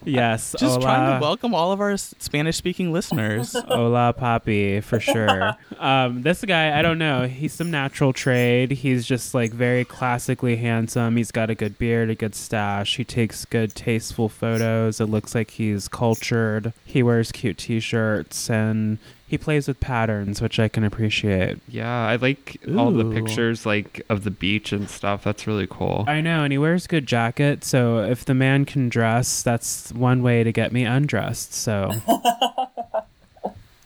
yes, Just hola. trying to welcome all of our Spanish speaking listeners. Hola, Papi, for sure. um, this guy, I don't know. He's some natural trade. He's just like very classically handsome. He's got a good beard, a good stash. He takes good, tasteful photos. It looks like he's cultured. He wears cute t shirts and he plays with patterns, which I can appreciate. yeah, I like all the pictures like of the beach and stuff. That's really cool. I know, and he wears good jacket. So if the man can dress, that's one way to get me undressed. So oh,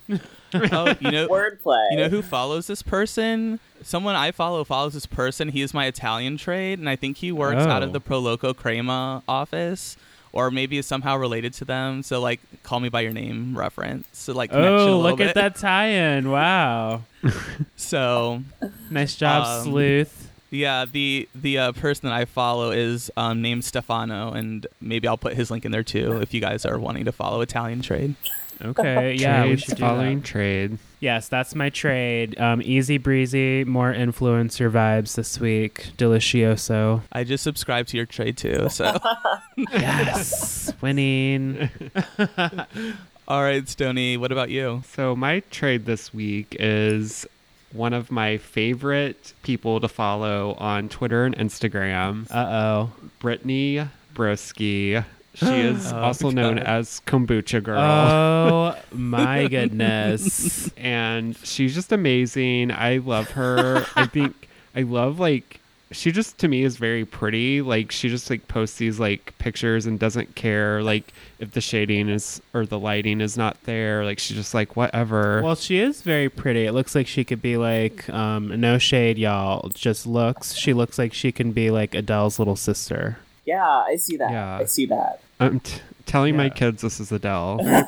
you know, wordplay. you know who follows this person? Someone I follow follows this person. He is my Italian trade, and I think he works out Oh. of the Pro Loco Crema office, or maybe is somehow related to them. So like, call me by your name reference. So like, Oh, look bit. at that tie-in! Wow, So nice job, Um, sleuth. yeah, the the uh, person that I follow is um, named Stefano, and maybe I'll put his link in there too if you guys are wanting to follow Italian trade. Okay, yeah, we Trades should do following that. trade. Yes, that's my trade. Um, easy breezy, more influencer vibes this week. Delicioso. I just subscribed to your trade too. So Yes, winning. all right, Stony, what about you? So my trade this week is one of my favorite people to follow on Twitter and Instagram, Uh oh. Brittany Broski. She is Oh, also known as Kombucha Girl. Oh my goodness. and she's just amazing. I love her. I think I love like she just to me is very pretty. Like she just like posts these like pictures and doesn't care like if the shading is or the lighting is not there. Like she's just like whatever. Well, she is very pretty. It looks like she could be like, um, no shade, y'all. Just looks. She looks like she can be like Adele's little sister. Yeah, I see that. Yeah. I see that. I'm t- telling my kids this is Adele.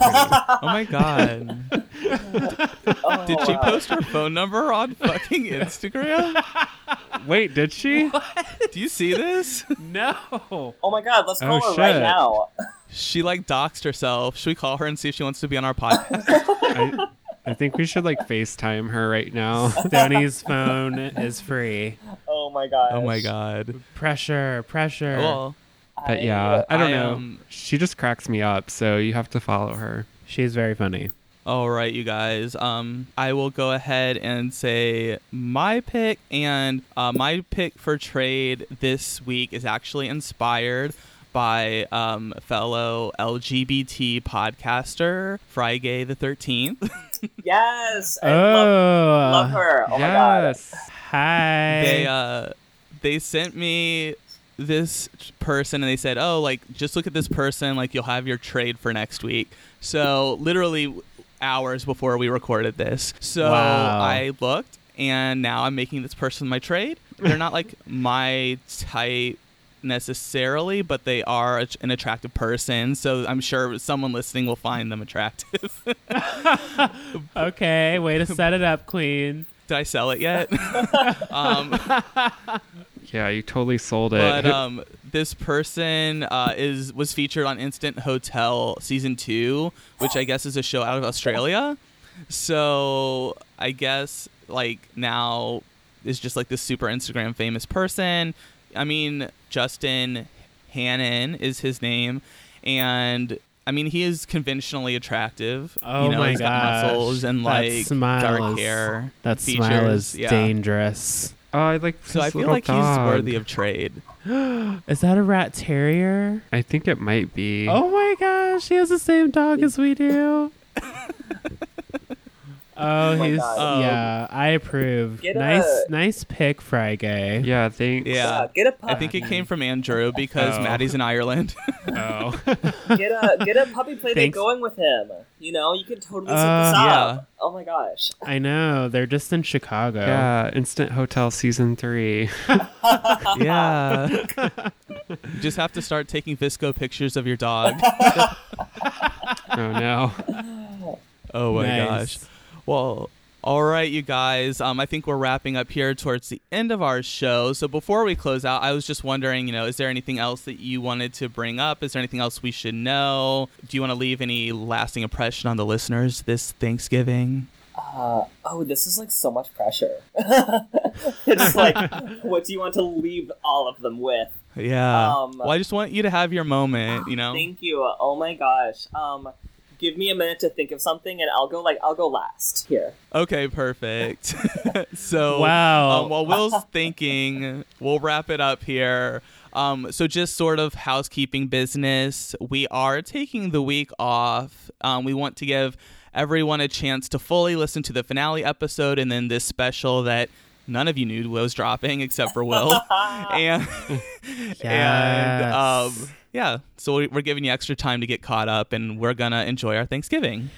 Oh my god. Oh, Did she wow. post her phone number on fucking Instagram? Wait, did she? Do you see this? No. Oh my god, let's oh, call Oh, her right now. She like doxed herself. Should we call her and see if she wants to be on our podcast? I, I think we should like FaceTime her right now. Stoney's phone is free. Oh my god. oh my god. Pressure, pressure. Well, But yeah, I don't I, know. um, she just cracks me up, so you have to follow her. She's very funny. all right, you guys. Um, I will go ahead and say my pick, and uh, my pick for trade this week is actually inspired by um, fellow LGBT podcaster Friday the Thirteenth. Yes. I oh, love, love her. Oh my god. Hi. they uh they sent me this person and they said oh like just look at this person like you'll have your trade for next week so literally hours before we recorded this so Wow. i looked and now i'm making this person my trade they're not like my type necessarily but they are a- an attractive person so i'm sure someone listening will find them attractive okay, way to set it up, Queen. Did i sell it yet um Yeah, you totally sold it. But um, this person uh, is was featured on Instant Hotel season two, which I guess is a show out of Australia. So I guess like now is just like this super Instagram famous person, I mean, Justin Hannon is his name, and I mean he is conventionally attractive. Oh you know, my he's got muscles and That like smile dark is- hair. That features. smile is yeah. dangerous. Oh, I like. So I feel little like he's worthy of trade. Is that a rat terrier? I think it might be. Oh my gosh, he has the same dog as we do. oh, my he's God. yeah. I approve. Nice, a- nice pick, Frygay. Yeah, thanks. Yeah. get a puppy. I think it came from Andrew because Oh. Maddie's in Ireland. Oh. get a get a puppy play date Thanks. going with him. You know, you could totally set Uh, this Yeah. up. Oh my gosh. I know they're just in Chicago. yeah, Instant Hotel season three. yeah. you just have to start taking VSCO pictures of your dog. Oh no. Oh my Nice. gosh. Well, all right, you guys. Um, I think we're wrapping up here towards the end of our show. So before we close out, I was just wondering, you know, is there anything else that you wanted to bring up? Is there anything else we should know? Do you want to leave any lasting impression on the listeners this Thanksgiving? Uh, oh, this is like so much pressure. it's like, what do you want to leave all of them with? Yeah. Um, well, I just want you to have your moment, you know. Thank you. Oh my gosh. Um, give me a minute to think of something, and I'll go like I'll go last here. Okay, perfect. so, Wow. um, while Will's thinking, we'll wrap it up here. Um, so, just sort of housekeeping business. We are taking the week off. Um, we want to give everyone a chance to fully listen to the finale episode and then this special that none of you knew was dropping except for Will. and and um, Yes. Yeah, so we- we're giving you extra time to get caught up, and we're gonna enjoy our Thanksgiving.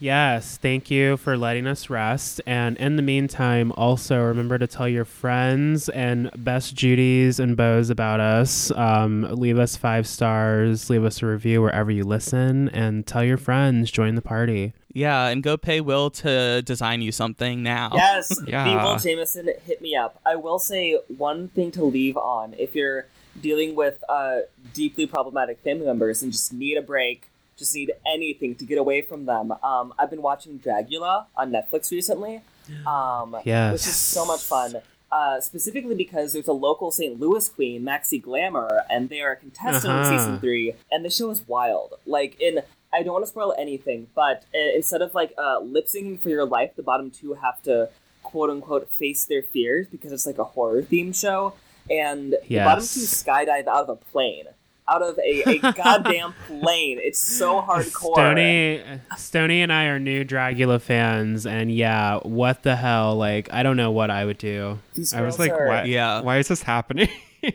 Yes, thank you for letting us rest. And in the meantime, also remember to tell your friends and best Judies and Bows about us. Um, leave us five stars, leave us a review wherever you listen, and tell your friends. Join the party. Yeah, and go pay Will to design you something now. Yes, Yeah. the Will Jameson, hit me up. I will say one thing to leave on if you're dealing with uh, deeply problematic family members and just need a break, just need anything to get away from them. Um, I've been watching Dragula on Netflix recently, um, Yes. which is so much fun. Uh, specifically because there's a local St. Louis queen, Maxi Glamour, and they are a contestant Uh-huh. in season three, and the show is wild. Like in, I don't want to spoil anything, but uh, instead of like uh, lip syncing for your life, the bottom two have to quote unquote face their fears because it's like a horror themed show, and the bottom two Yes. skydive out of a plane, out of a, a goddamn plane. It's so hardcore. Stony, Stony, and I are new Dragula fans, and yeah, what the hell? Like, I don't know what I would do. These I was like, are- why? Yeah. Why is this happening?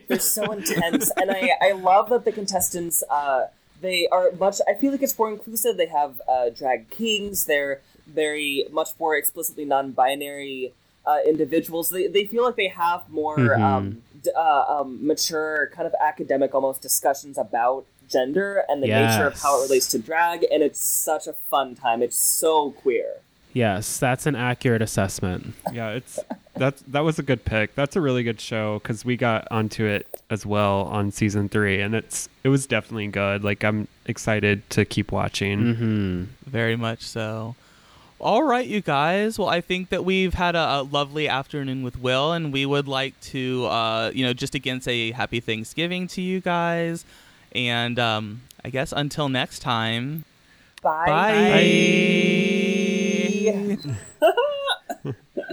They're so intense, and I I love that the contestants uh they are much. I feel like it's more inclusive. They have uh, drag kings. They're very much more explicitly non-binary uh, individuals. They they feel like they have more Mhm. um, d- uh, um, mature, kind of academic, almost discussions about gender and the nature of how it relates to drag. And it's such a fun time. It's so queer. Yes, that's an accurate assessment. yeah, it's that's that was a good pick. That's a really good show because we got onto it as well on season three, and it's it was definitely good. Like I'm excited to keep watching. Mm-hmm. Very much so. All right, you guys. Well, I think that we've had a, a lovely afternoon with Will, and we would like to, uh, you know, just again say happy Thanksgiving to you guys. And um, I guess until next time, Bye. bye. Bye.